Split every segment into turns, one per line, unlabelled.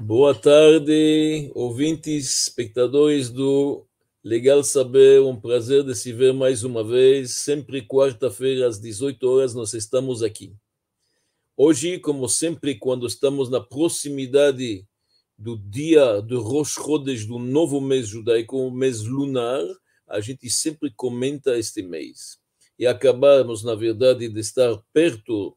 Boa tarde, ouvintes, espectadores do Legal Saber, um prazer de se ver mais uma vez. Sempre quarta-feira, às 18 horas, nós estamos aqui. Hoje, como sempre, quando estamos na proximidade do dia do Rosh Chodesh, do novo mês judaico, o mês lunar, a gente sempre comenta este mês. E acabamos, na verdade, de estar perto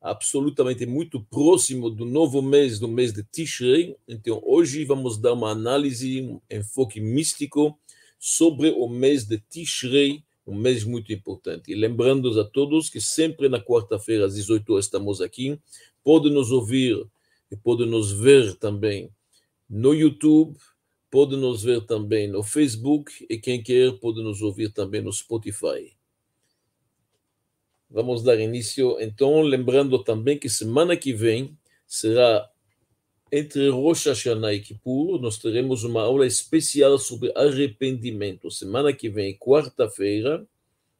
absolutamente muito próximo do novo mês, do mês de Tishrei. Então, hoje vamos dar uma análise, um enfoque místico sobre o mês de Tishrei, um mês muito importante. E lembrando a todos que sempre na quarta-feira, às 18 horas, estamos aqui. Pode nos ouvir e pode nos ver também no YouTube, pode nos ver também no Facebook e quem quer pode nos ouvir também no Spotify. Vamos dar início, então, lembrando também que semana que vem será entre Rosh Hashanah e Kippur, nós teremos uma aula especial sobre arrependimento. Semana que vem, quarta-feira,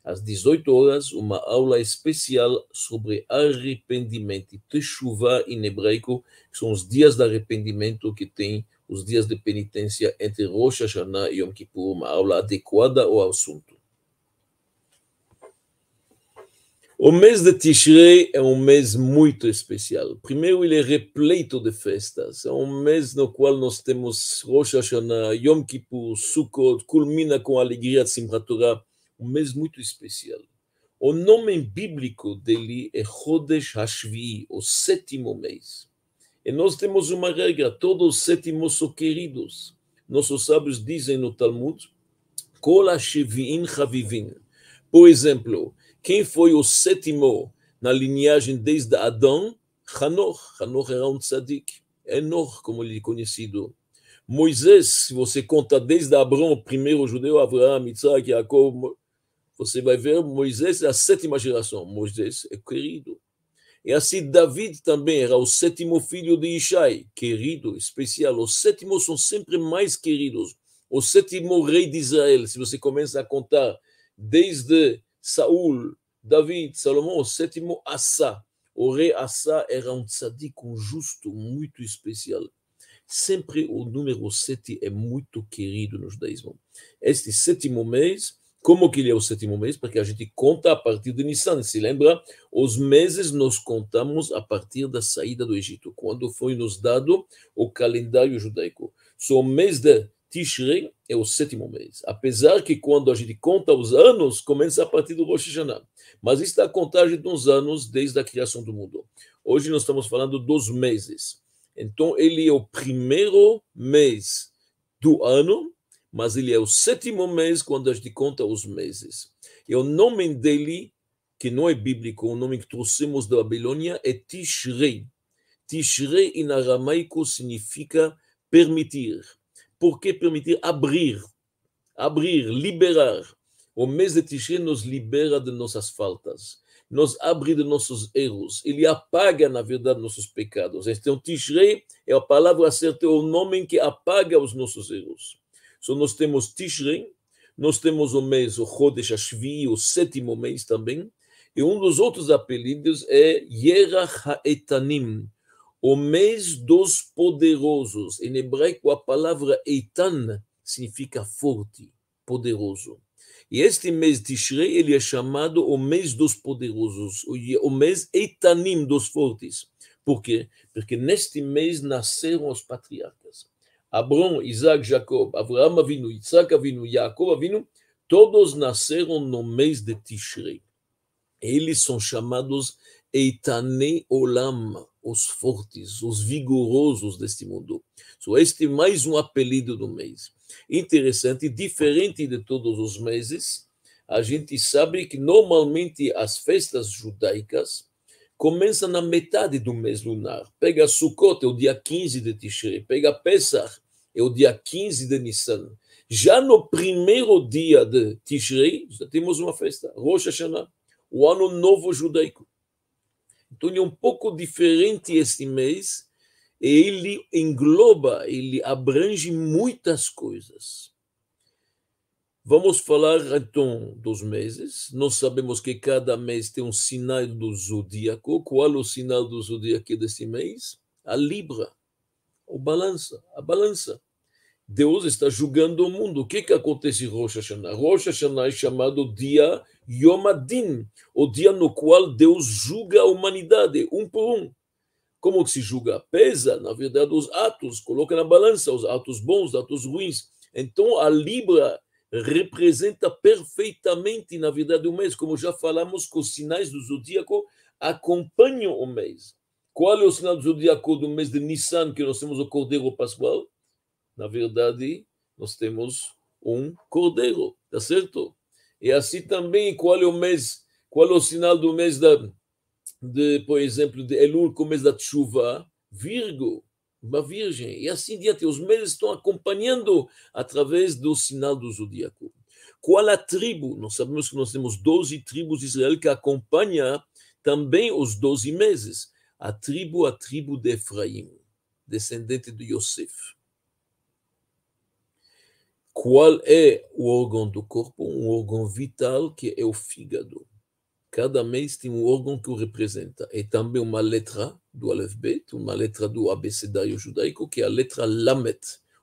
às 18 horas, uma aula especial sobre arrependimento, Teshuvah em hebraico, que são os dias de arrependimento que tem os dias de penitência entre Rosh Hashanah e Yom Kippur, uma aula adequada ao assunto. O mês de Tishrei é um mês muito especial. Primeiro, ele é repleto de festas. É um mês no qual nós temos Rosh Hashanah, Yom Kippur, Sukkot, culmina com a alegria de Simchat Torah. Um mês muito especial. O nome bíblico dele é Chodesh Hashvi, o sétimo mês. E nós temos uma regra, todos os sétimos são queridos. Nossos sábios dizem no Talmud, Kol Chavivim. Por exemplo, quem foi o sétimo na linhagem desde Adão? Hanor. Hanor era um tzadik. Enor, como ele é conhecido. Moisés, se você conta desde Abraão, o primeiro judeu, Abraão, Isaac, Jacob, você vai ver Moisés é a sétima geração. Moisés é querido. E assim, David também era o sétimo filho de Ishai, querido, especial. Os sétimos são sempre mais queridos. O sétimo rei de Israel, se você começa a contar desde Saul, David, Salomão, o sétimo Assa. O rei Assa era um tzadik, um justo muito especial. Sempre o número sete é muito querido no judaísmo. Este sétimo mês, como que ele é o sétimo mês? Porque a gente conta a partir de Nissan. Se lembra? Os meses nós contamos a partir da saída do Egito, quando foi nos dado o calendário judaico. So, o mês de Tishrei é o sétimo mês. Apesar que quando a gente conta os anos, começa a partir do Rosh Hashanah. Mas isso é a contagem dos anos desde a criação do mundo. Hoje nós estamos falando dos meses. Então ele é o primeiro mês do ano, mas ele é o sétimo mês quando a gente conta os meses. E o nome dele, que não é bíblico, o nome que trouxemos da Babilônia é Tishrei. Tishrei em aramaico significa permitir por que permitir abrir, abrir, liberar? O mês de Tishrei nos libera de nossas faltas, nos abre de nossos erros, ele apaga, na verdade, nossos pecados. Então, Tishrei é a palavra certa, é o nome que apaga os nossos erros. So, nós temos Tishrei, nós temos o mês, o Chodesh Hashvi, o sétimo mês também, e um dos outros apelidos é Yerach HaEtanim, o mês dos poderosos. Em hebraico, a palavra Eitan significa forte, poderoso. E este mês de Tishrei, ele é chamado o mês dos poderosos, o mês Eitanim dos fortes. Por quê? Porque neste mês nasceram os patriarcas. Abraão, Isaac, Jacob, Abraão Avinu, Isaac Avinu, Jacob Avinu, todos nasceram no mês de Tishrei. Eles são chamados Eitane Olam, os fortes, os vigorosos deste mundo. So, este é mais um apelido do mês. Interessante, diferente de todos os meses, a gente sabe que normalmente as festas judaicas começam na metade do mês lunar. Pega Sukkot, é o dia 15 de Tishrei. Pega Pesach, é o dia 15 de Nissan. Já no primeiro dia de Tishrei, já temos uma festa, Rosh Hashanah, o ano novo judaico. Então, é um pouco diferente este mês, ele engloba, ele abrange muitas coisas. Vamos falar então dos meses. Nós sabemos que cada mês tem um sinal do zodíaco. Qual é o sinal do zodíaco desse mês? A Libra. o balança, a balança. Deus está julgando o mundo. O que, que acontece em Rosh Hashanah? Rosh Hashanah é chamado dia Yom Adin, o dia no qual Deus julga a humanidade, um por um. Como se julga? Pesa, na verdade, os atos, coloca na balança os atos bons, os atos ruins. Então, a Libra representa perfeitamente, na verdade, o mês, como já falamos, que os sinais do zodíaco acompanham o mês. Qual é o sinal do zodíaco do mês de Nissan, que nós temos o Cordeiro Pascual? Na verdade, nós temos um Cordeiro, tá certo? E assim também, qual é o mês, qual é o sinal do mês da, de, por exemplo, de Elul, com o mês da chuva? Virgo, uma virgem. E assim diante, os meses estão acompanhando através do sinal do zodíaco. Qual a tribo? Nós sabemos que nós temos 12 tribos de Israel que acompanham também os 12 meses. A tribo, a tribo de Efraim, descendente de Yosef. Qual é o órgão do corpo? Um órgão vital que é o fígado. Cada mês tem um órgão que o representa. E também uma letra do alfabeto, uma letra do abecedário judaico, que é a letra Lamet.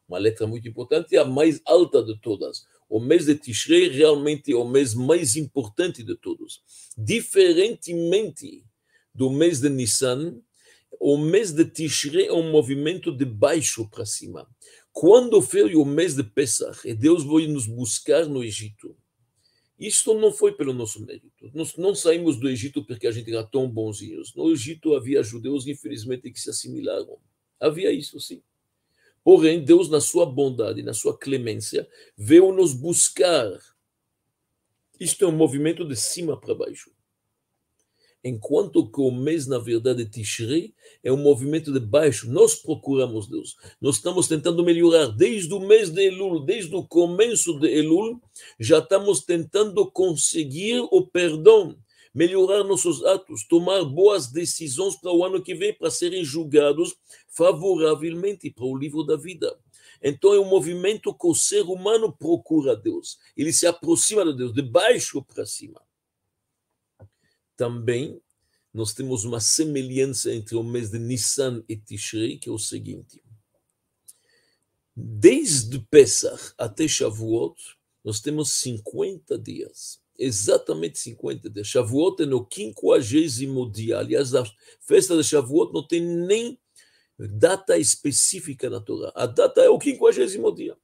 Uma letra muito importante, a mais alta de todas. O mês de Tishrei realmente é o mês mais importante de todos. Diferentemente do mês de Nissan, o mês de Tishrei é um movimento de baixo para cima. Quando foi o mês de Pesach, e Deus veio nos buscar no Egito, isto não foi pelo nosso mérito. Nós não saímos do Egito porque a gente era tão bonzinhos. No Egito havia judeus, infelizmente, que se assimilaram. Havia isso, sim. Porém, Deus, na sua bondade, na sua clemência, veio nos buscar. Isto é um movimento de cima para baixo enquanto que o mês, na verdade, Tishrei, é um movimento de baixo. Nós procuramos Deus. Nós estamos tentando melhorar. Desde o mês de Elul, desde o começo de Elul, já estamos tentando conseguir o perdão, melhorar nossos atos, tomar boas decisões para o ano que vem, para serem julgados favoravelmente para o livro da vida. Então é um movimento que o ser humano procura Deus. Ele se aproxima de Deus, de baixo para cima também nós temos uma semelhança entre o mês de Nissan e Tishrei, que é o seguinte. Desde Pesach até Shavuot, nós temos 50 dias. Exatamente 50 dias. Shavuot é no quinquagésimo dia. Aliás, a festa de Shavuot não tem nem data específica na Torá. A data é o quinquagésimo dia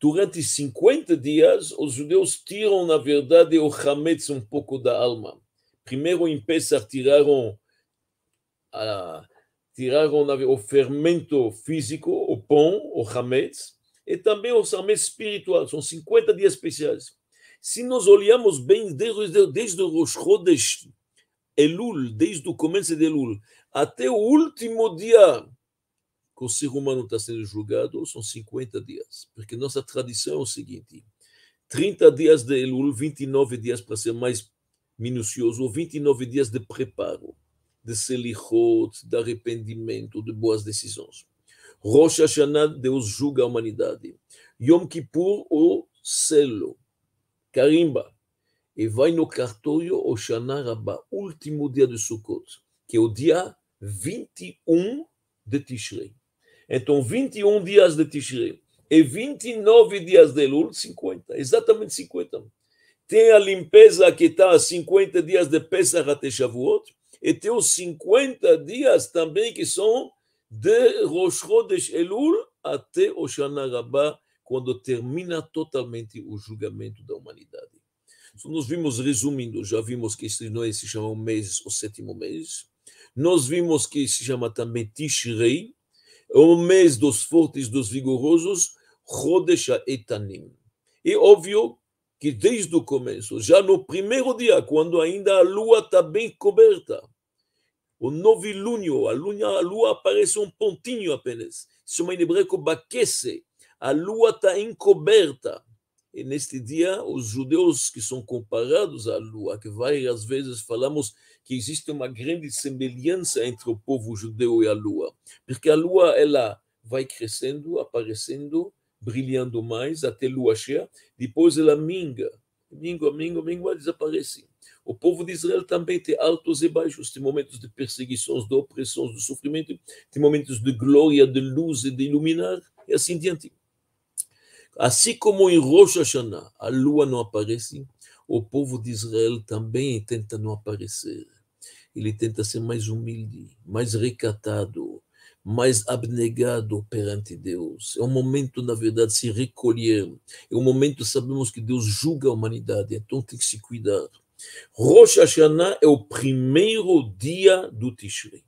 durante 50 dias, os judeus tiram, na verdade, o Hametz um pouco da alma. Primeiro, em Pesach, tiraram, a, tiraram o fermento físico, o pão, o Hametz, e também o Hametz espiritual. São 50 dias especiais. Se nós olhamos bem, desde, desde o Rosh Chodesh, Elul, desde o começo de Elul, até o último dia que o ser humano está sendo julgado são 50 dias. Porque nossa tradição é o seguinte: 30 dias de Elul, 29 dias para ser mais minucioso, 29 dias de preparo, de selichot, de arrependimento, de boas decisões. Rosh Hashanah, Deus julga a humanidade. Yom Kippur, o selo, carimba. E vai no cartório o Shana Rabbah, último dia de Sukkot, que é o dia 21 de Tishrei. Então, 21 dias de Tishrei e 29 dias de Elul, 50, exatamente 50. Tem a limpeza que está a 50 dias de Pesach até Shavuot, e tem os 50 dias também que são de Rosh Chodesh Elul até Oshana Rabbah, quando termina totalmente o julgamento da humanidade. Então, nós vimos, resumindo, já vimos que este não é, se chama o mês, o sétimo mês. Nós vimos que se chama também Tishrei, o mês dos fortes, dos vigorosos, Chodesh Etanim. E óbvio que desde o começo, já no primeiro dia, quando ainda a lua está bem coberta, o novilúnio, a lua, a lua aparece um pontinho apenas, se chama em hebraico baquece, a lua está encoberta. E neste dia, os judeus que são comparados à lua, que várias vezes falamos que existe uma grande semelhança entre o povo judeu e a lua, porque a lua ela vai crescendo, aparecendo, brilhando mais até lua cheia, depois ela minga, minga, minga, minga, desaparece. O povo de Israel também tem altos e baixos, tem momentos de perseguições, de opressões, de sofrimento, tem momentos de glória, de luz e de iluminar, e assim diante. Assim como em Rosh Hashanah a lua não aparece, o povo de Israel também tenta não aparecer. Ele tenta ser mais humilde, mais recatado, mais abnegado perante Deus. É um momento, na verdade, de se recolher. É um momento, sabemos que Deus julga a humanidade, então tem que se cuidar. Rosh Hashanah é o primeiro dia do Tishrei.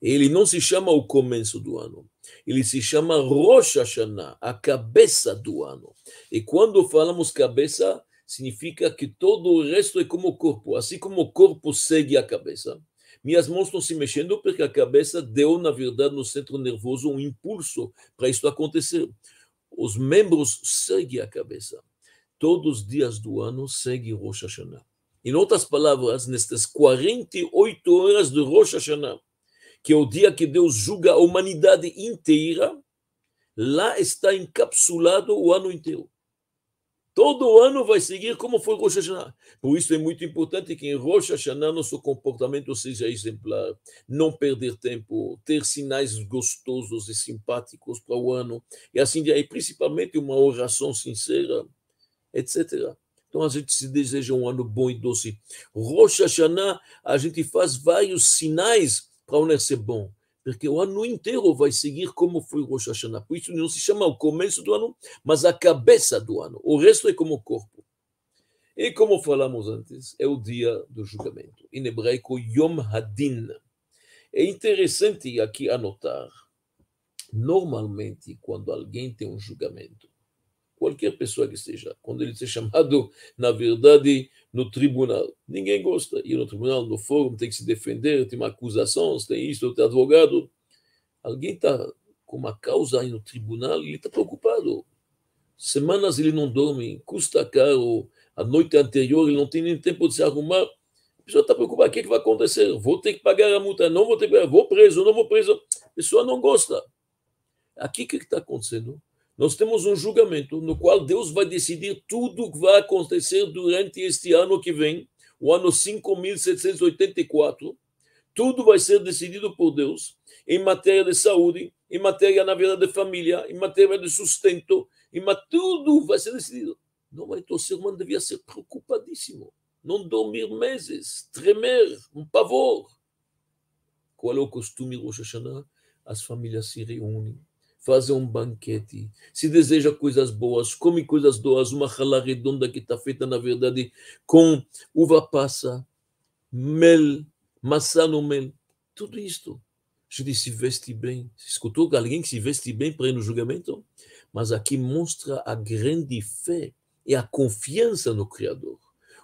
Ele não se chama o começo do ano, ele se chama Rosh Hashanah, a cabeça do ano. E quando falamos cabeça, significa que todo o resto é como o corpo. Assim como o corpo segue a cabeça, minhas mãos estão se mexendo porque a cabeça deu, na verdade, no centro nervoso um impulso para isso acontecer. Os membros seguem a cabeça. Todos os dias do ano segue Rosh Hashanah. Em outras palavras, nestas 48 horas de Rosh Hashanah, que é o dia que Deus julga a humanidade inteira, lá está encapsulado o ano inteiro. Todo ano vai seguir como foi Rosh Hashanah. Por isso é muito importante que em Rosh Hashanah nosso comportamento seja exemplar. Não perder tempo, ter sinais gostosos e simpáticos para o ano. E assim, e principalmente uma oração sincera, etc. Então a gente se deseja um ano bom e doce. Rosh Hashanah, a gente faz vários sinais para o ano ser bom, porque o ano inteiro vai seguir como foi Rosh Hashanah. Por isso não se chama o começo do ano, mas a cabeça do ano. O resto é como o corpo. E como falamos antes, é o dia do julgamento. Em hebraico, Yom Hadin. É interessante aqui anotar, normalmente, quando alguém tem um julgamento, qualquer pessoa que seja, quando ele seja chamado, na verdade, no tribunal. Ninguém gosta. Ir no tribunal, no fórum, tem que se defender, tem uma acusação, tem isso, tem advogado. Alguém está com uma causa aí no tribunal ele está preocupado. Semanas ele não dorme, custa caro. A noite anterior ele não tem nem tempo de se arrumar. A pessoa está preocupada: o que, é que vai acontecer? Vou ter que pagar a multa? Não vou ter que pagar? Vou preso? Não vou preso? A pessoa não gosta. Aqui o que está acontecendo? Nós temos um julgamento no qual Deus vai decidir tudo o que vai acontecer durante este ano que vem, o ano 5784. Tudo vai ser decidido por Deus em matéria de saúde, em matéria, na vida de família, em matéria de sustento, em tudo vai ser decidido. Não, então o ser humano devia ser preocupadíssimo, não dormir meses, tremer, um pavor. Qual é o costume Rosh Hashanah? As famílias se reúnem fazer um banquete, se deseja coisas boas, come coisas boas, uma rala redonda que está feita, na verdade, com uva passa, mel, maçã no mel, tudo isto. A gente se veste bem. Escutou alguém que se veste bem para ir no julgamento? Mas aqui mostra a grande fé e a confiança no Criador.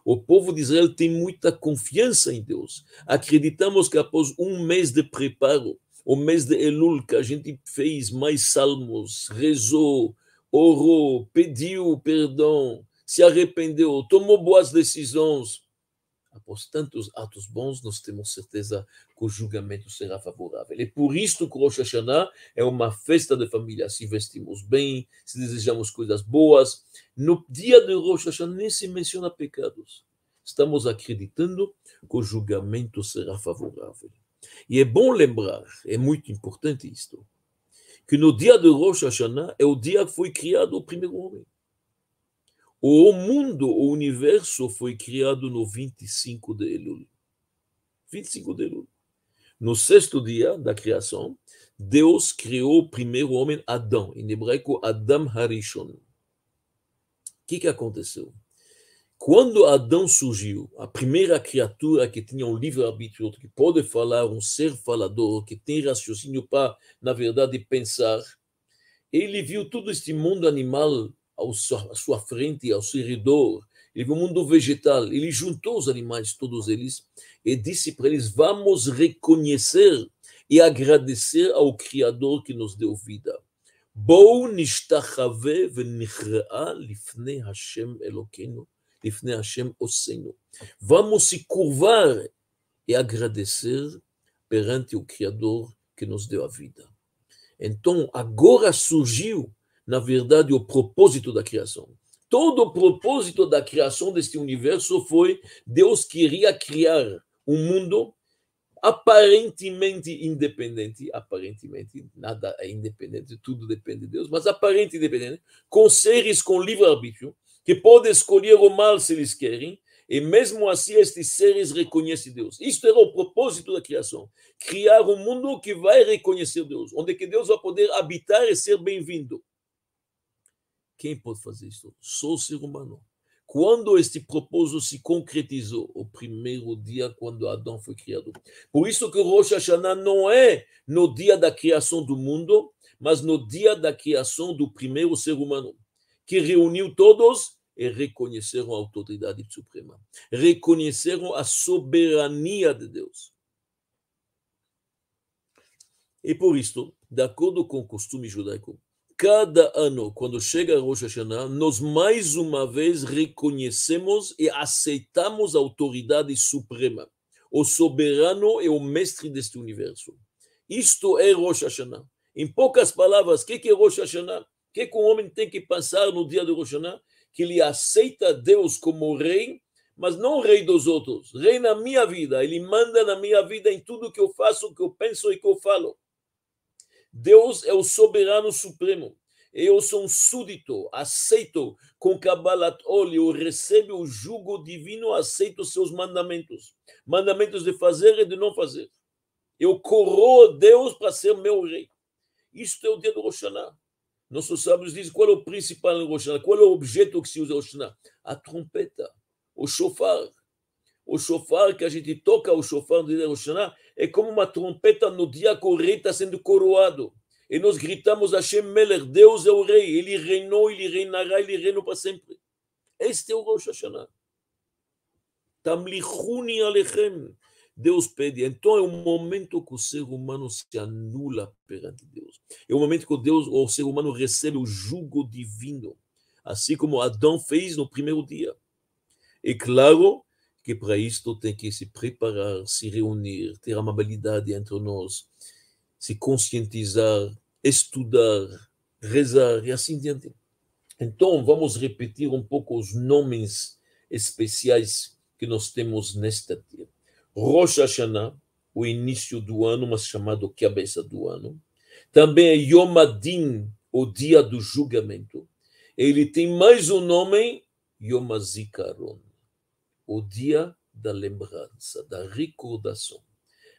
O povo de Israel tem muita confiança em Deus. Acreditamos que após um mês de preparo, o mês de Elul, que a gente fez mais salmos, rezou, orou, pediu perdão, se arrependeu, tomou boas decisões. Após tantos atos bons, nós temos certeza que o julgamento será favorável. E por isso que Rosh Hashanah é uma festa de família. Se vestimos bem, se desejamos coisas boas. No dia de Rosh Hashanah nem se menciona pecados. Estamos acreditando que o julgamento será favorável. E é bom lembrar, é muito importante isto, que no dia de Rosh Hashanah é o dia que foi criado o primeiro homem. O mundo, o universo foi criado no 25 de Elul. 25 de Elul. No sexto dia da criação, Deus criou o primeiro homem, Adão, em hebraico Adam Harishon. O que, que aconteceu? Quando Adão surgiu, a primeira criatura que tinha um livre-arbítrio, que pode falar, um ser falador, que tem raciocínio para, na verdade, pensar, ele viu todo este mundo animal ao à sua frente, ao seu redor, ele viu o mundo vegetal, ele juntou os animais, todos eles, e disse para eles: vamos reconhecer e agradecer ao Criador que nos deu vida. בואו נשתחווה ונכרעה לפני השם אלוקינו Ifne Hashem Oseinu. Vamos se curvar e agradecer perante o Criador que nos deu a vida. Então, agora surgiu, na verdade, o propósito da criação. Todo o propósito da criação deste universo foi Deus queria criar um mundo aparentemente independente, aparentemente nada é independente, tudo depende de Deus, mas aparentemente independente, com seres com livre arbítrio, que podem escolher o mal se eles querem, e mesmo assim estes seres reconhecem Deus. Isto era o propósito da criação, criar um mundo que vai reconhecer Deus, onde que Deus vai poder habitar e ser bem-vindo. Quem pode fazer isso? Só o ser humano. Quando este propósito se concretizou? O primeiro dia, quando Adão foi criado. Por isso que Rosh Hashanah não é no dia da criação do mundo, mas no dia da criação do primeiro ser humano, que reuniu todos e reconheceram a autoridade suprema, reconheceram a soberania de Deus. E por isso, de acordo com o costume judaico, cada ano, quando chega Rosh Hashanah, nós mais uma vez reconhecemos e aceitamos a autoridade suprema. O soberano é o mestre deste universo. Isto é Rosh Hashanah. Em poucas palavras, o que é Rosh Hashanah? O que, que homem tem que pensar no dia de Rosh Hashanah? Que ele aceita Deus como rei, mas não rei dos outros. Rei na minha vida. Ele manda na minha vida em tudo que eu faço, que eu penso e que eu falo. Deus é o soberano supremo. Eu sou um súdito, aceito com Kabbalat Ol, recebo o jugo divino, aceito seus mandamentos. Mandamentos de fazer e de não fazer. Eu corro Deus para ser meu rei. Isto é o dia do Rosh Hashanah. Nossos sábios dizem qual é o principal no Rosh qual é o objeto que se usa no Rosh? A trompeta, o shofar. O shofar que a gente toca, o dia do Rosh Hashanah, é como uma trompeta no dia que o rei está sendo coroado. E nós gritamos Hashem Meler, Deus é o rei, ele reinou, ele reinará, ele reinou para sempre. Este é o Rosh Hashanah. Tamlichuni alechem. Deus pede. Então é o momento que o ser humano se anula perante Deus. É o momento que Deus, o ser humano recebe o jugo divino, assim como Adão fez no primeiro dia. É claro que para isto tem que se preparar, se reunir, ter amabilidade entre nós, se conscientizar, estudar, rezar e assim diante. Então, vamos repetir um pouco os nomes especiais que nós temos nesta dia. Rosh Hashanah, o início do ano, mas chamado cabeça do ano. Também é Yom Adin, o dia do julgamento. Ele tem mais um nome, Yom Zikaron o dia da lembrança, da recordação.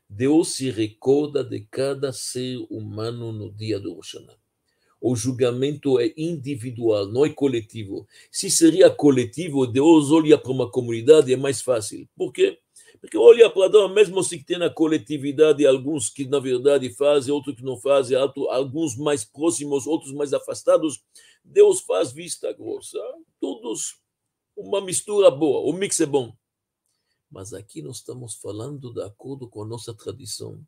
Deus se recorda de cada ser humano no dia do Rosh O julgamento é individual, não é coletivo. Se seria coletivo, Deus olha para uma comunidade, é mais fácil. Por quê? Porque olha para mesmo se tem na coletividade alguns que na verdade fazem, outros que não fazem, alguns mais próximos, outros mais afastados, Deus faz vista grossa. Todos uma mistura boa, o mix é bom. Mas aqui nós estamos falando de acordo com a nossa tradição.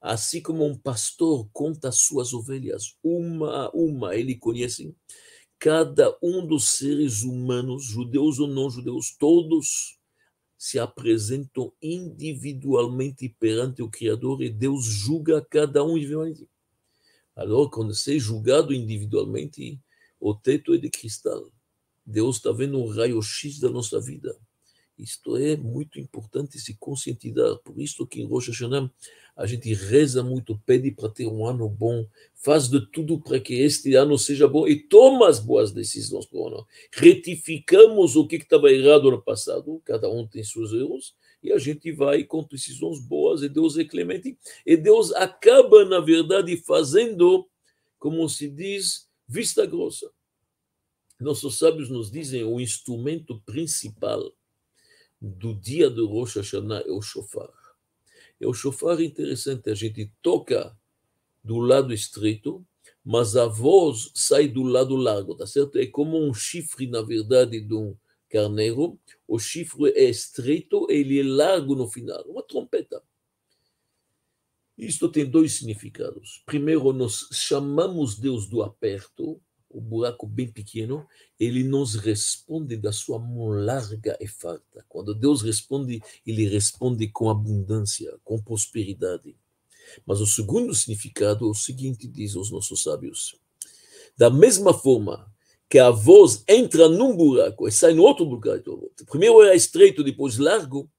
Assim como um pastor conta as suas ovelhas, uma a uma, ele conhece cada um dos seres humanos, judeus ou não judeus, todos se apresentam individualmente perante o Criador e Deus julga cada um individualmente. Agora, quando você é julgado individualmente, o teto é de cristal. Deus está vendo um raio-x da nossa vida. Isto é muito importante se conscientizar. Por isso que em Rosh Hashanah a gente reza muito, pede para ter um ano bom, faz de tudo para que este ano seja bom e toma as boas decisões para o ano. Retificamos o que estava errado no passado, cada um tem seus erros, e a gente vai com decisões boas, e Deus é clemente. E Deus acaba, na verdade, fazendo, como se diz, vista grossa. Nossos sábios nos dizem o instrumento principal do dia do Rosh Hashanah é o shofar. É o shofar interessante, a gente toca do lado estreito, mas a voz sai do lado largo, tá certo? É como um chifre, na verdade, de um carneiro. O chifre é estreito e ele é largo no final, uma trompeta. Isto tem dois significados. Primeiro, nós chamamos Deus do aperto, o buraco bem pequeno, ele nos responde da sua mão larga e farta. Quando Deus responde, ele responde com abundância, com prosperidade. Mas o segundo significado é o seguinte, diz os nossos sábios. Da mesma forma que a voz entra num buraco e sai no outro buraco. Primeiro era estreito, depois largo.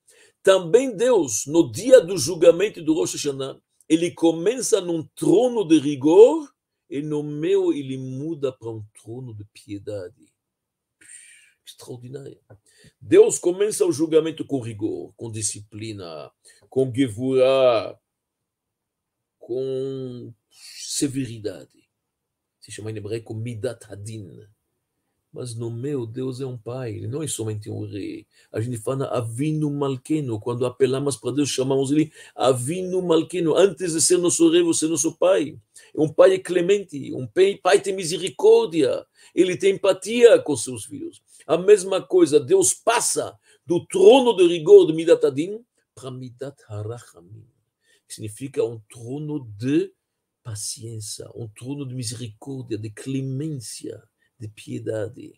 Também Deus, no dia do julgamento do Rosh Hashanah, ele começa num trono de rigor e no meio ele muda para um trono de piedade. Extraordinário. Deus começa o julgamento com rigor, com disciplina, com gevurah, com severidade. Se chama em hebraico midat hadin. Mas no meu, Deus é um pai, ele não é somente um rei. A gente fala Avinu Malkeno, quando apelamos para Deus, chamamos ele Avinu Malkeno. Antes de ser nosso rei, você é nosso pai. Um pai é clemente, um pai, tem misericórdia, ele tem empatia com seus filhos. A mesma coisa, Deus passa do trono de rigor de Midat Adin para Midat Harachamim, que significa um trono de paciência, um trono de misericórdia, de clemência de piedade.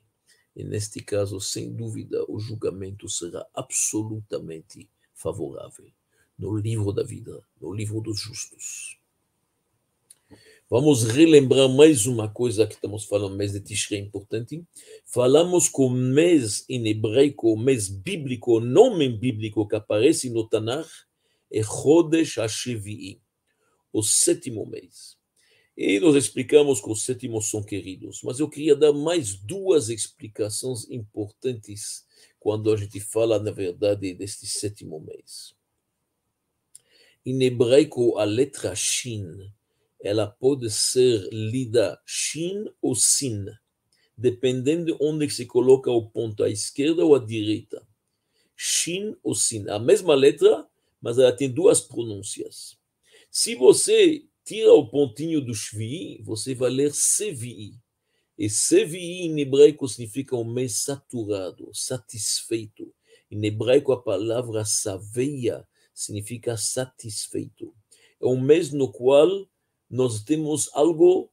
E neste caso, sem dúvida, o julgamento será absolutamente favorável no livro da vida, no livro dos justos. Vamos relembrar mais uma coisa que estamos falando, mês de Tishrei importante. Falamos que o mês em hebraico, o mês bíblico, o nome bíblico que aparece no Tanakh é Chodesh HaShevi'i, o sétimo mês. E nós explicamos que os sétimos são queridos, mas eu queria dar mais duas explicações importantes quando a gente fala, na verdade, deste sétimo mês. Em hebraico, a letra Shin, ela pode ser lida Shin ou Sin, dependendo de onde se coloca o ponto, à esquerda ou à direita. Shin ou Sin, a mesma letra, mas ela tem duas pronúncias. Se você tira o pontinho do Shvi, você vai ler Sevi. E Sevi em hebraico significa um mês saturado, satisfeito. Em hebraico a palavra saveia significa satisfeito. É um mês no qual nós temos algo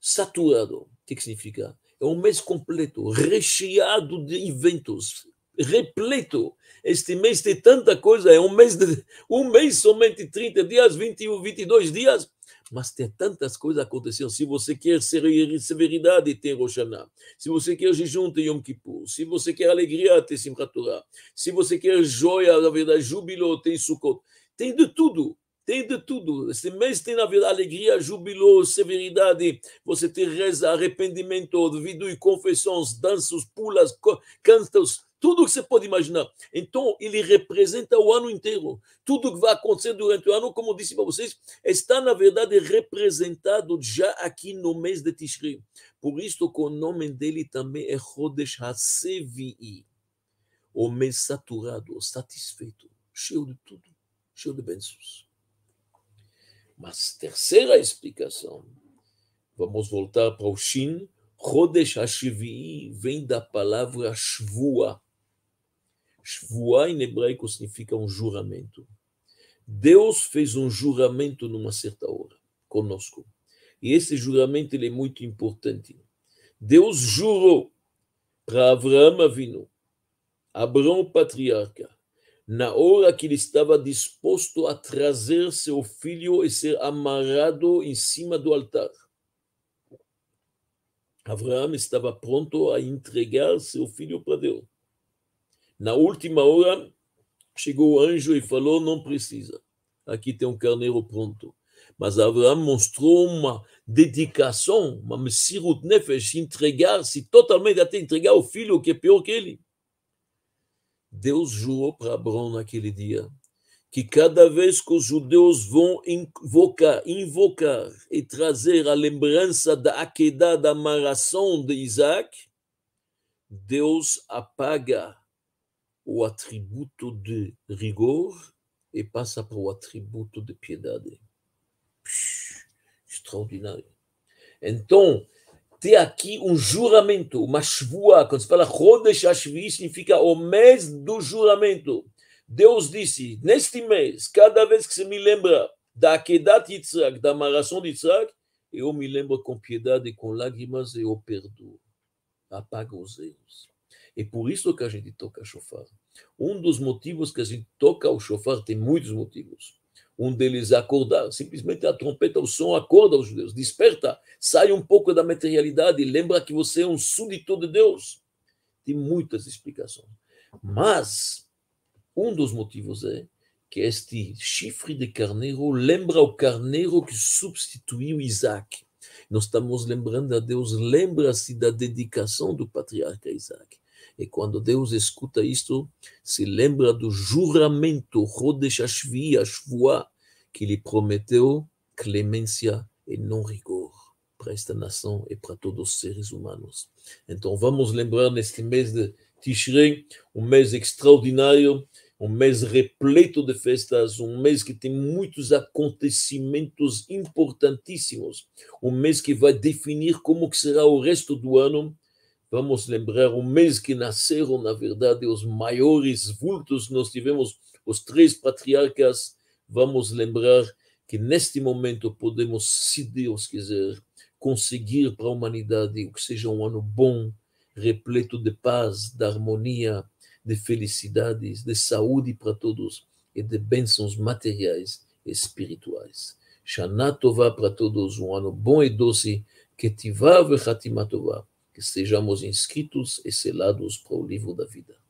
saturado. O que, significa? É um mês completo, recheado de eventos, repleto. Este mês tem tanta coisa, é um mês, de, um mês somente 30 dias, 21, 22 dias, mas tem tantas coisas acontecendo. Se você quer severidade, tem Rosh Hashanah. Se você quer jejum, tem Yom Kippur. Se você quer alegria, tem Simchat Torah. Se você quer joia, na verdade, júbilo, tem Sukkot. Tem de tudo. Tem de tudo. Esse mês tem, na verdade, alegria, júbilo, severidade. Você tem reza, arrependimento, devido e confissões, danças, pulas, cantos, tudo que você pode imaginar. Então, ele representa o ano inteiro. Tudo que vai acontecer durante o ano, como disse para vocês, está, na verdade, representado já aqui no mês de Tishrei. Por isso que o nome dele também é Chodesh HaSevi'i, o mês saturado, satisfeito, cheio de tudo, cheio de bênçãos. Mas terceira explicação, vamos voltar para o Shin, Chodesh HaShevi'i vem da palavra Shvua, Shvuah em hebraico significa um juramento. Deus fez um juramento numa certa hora conosco. E esse juramento ele é muito importante. Deus jurou para Abraão Avinu, Abraão patriarca, na hora que ele estava disposto a trazer seu filho e ser amarrado em cima do altar. Abraão estava pronto a entregar seu filho para Deus. Na última hora, chegou o anjo e falou: não precisa. Aqui tem um carneiro pronto. Mas Abraão mostrou uma dedicação, uma messirut nefesh, entregar-se totalmente, até entregar o filho, que é pior que ele. Deus jurou para Abraão naquele dia que cada vez que os judeus vão invocar, invocar e trazer a lembrança da Akedah, da amarração de Isaac, Deus apaga o atributo de rigor e passa para o atributo de piedade. extraordinário. Então, tem aqui um juramento, uma shvua, quando se fala Chodesh Hashvi, significa o mês do juramento. Deus disse, neste mês, cada vez que se me lembra da Akedat Yitzhak, da amarração de Yitzhak, eu me lembro com piedade, com lágrimas e eu perdoo. Apaga os erros. É por isso que a gente toca shofar. Um dos motivos que a gente toca o shofar tem muitos motivos. Um deles acordar. Simplesmente a trompeta, o som acorda os judeus, desperta, sai um pouco da materialidade e lembra que você é um súdito de Deus. Tem muitas explicações. Mas um dos motivos é que este chifre de carneiro lembra o carneiro que substituiu Isaac. Nós estamos lembrando a Deus, lembra-se da dedicação do patriarca Isaac. E quando Deus escuta isto, se lembra do juramento, Rodesh Ashvi, Ashvua, que lhe prometeu clemência e não rigor para esta nação e para todos os seres humanos. Então vamos lembrar neste mês de Tishrei, um mês extraordinário, um mês repleto de festas, um mês que tem muitos acontecimentos importantíssimos, um mês que vai definir como que será o resto do ano. Vamos lembrar o mês que nasceram, na verdade, os maiores vultos. Nós tivemos os três patriarcas. Vamos lembrar que neste momento podemos, se Deus quiser, conseguir para a humanidade o que seja um ano bom, repleto de paz, de harmonia, de felicidades, de saúde para todos e de bênçãos materiais e espirituais. Shana Tová para todos, um ano bom e doce, que Tivá Vechatimá Tová, que sejamos inscritos e selados para o livro da vida.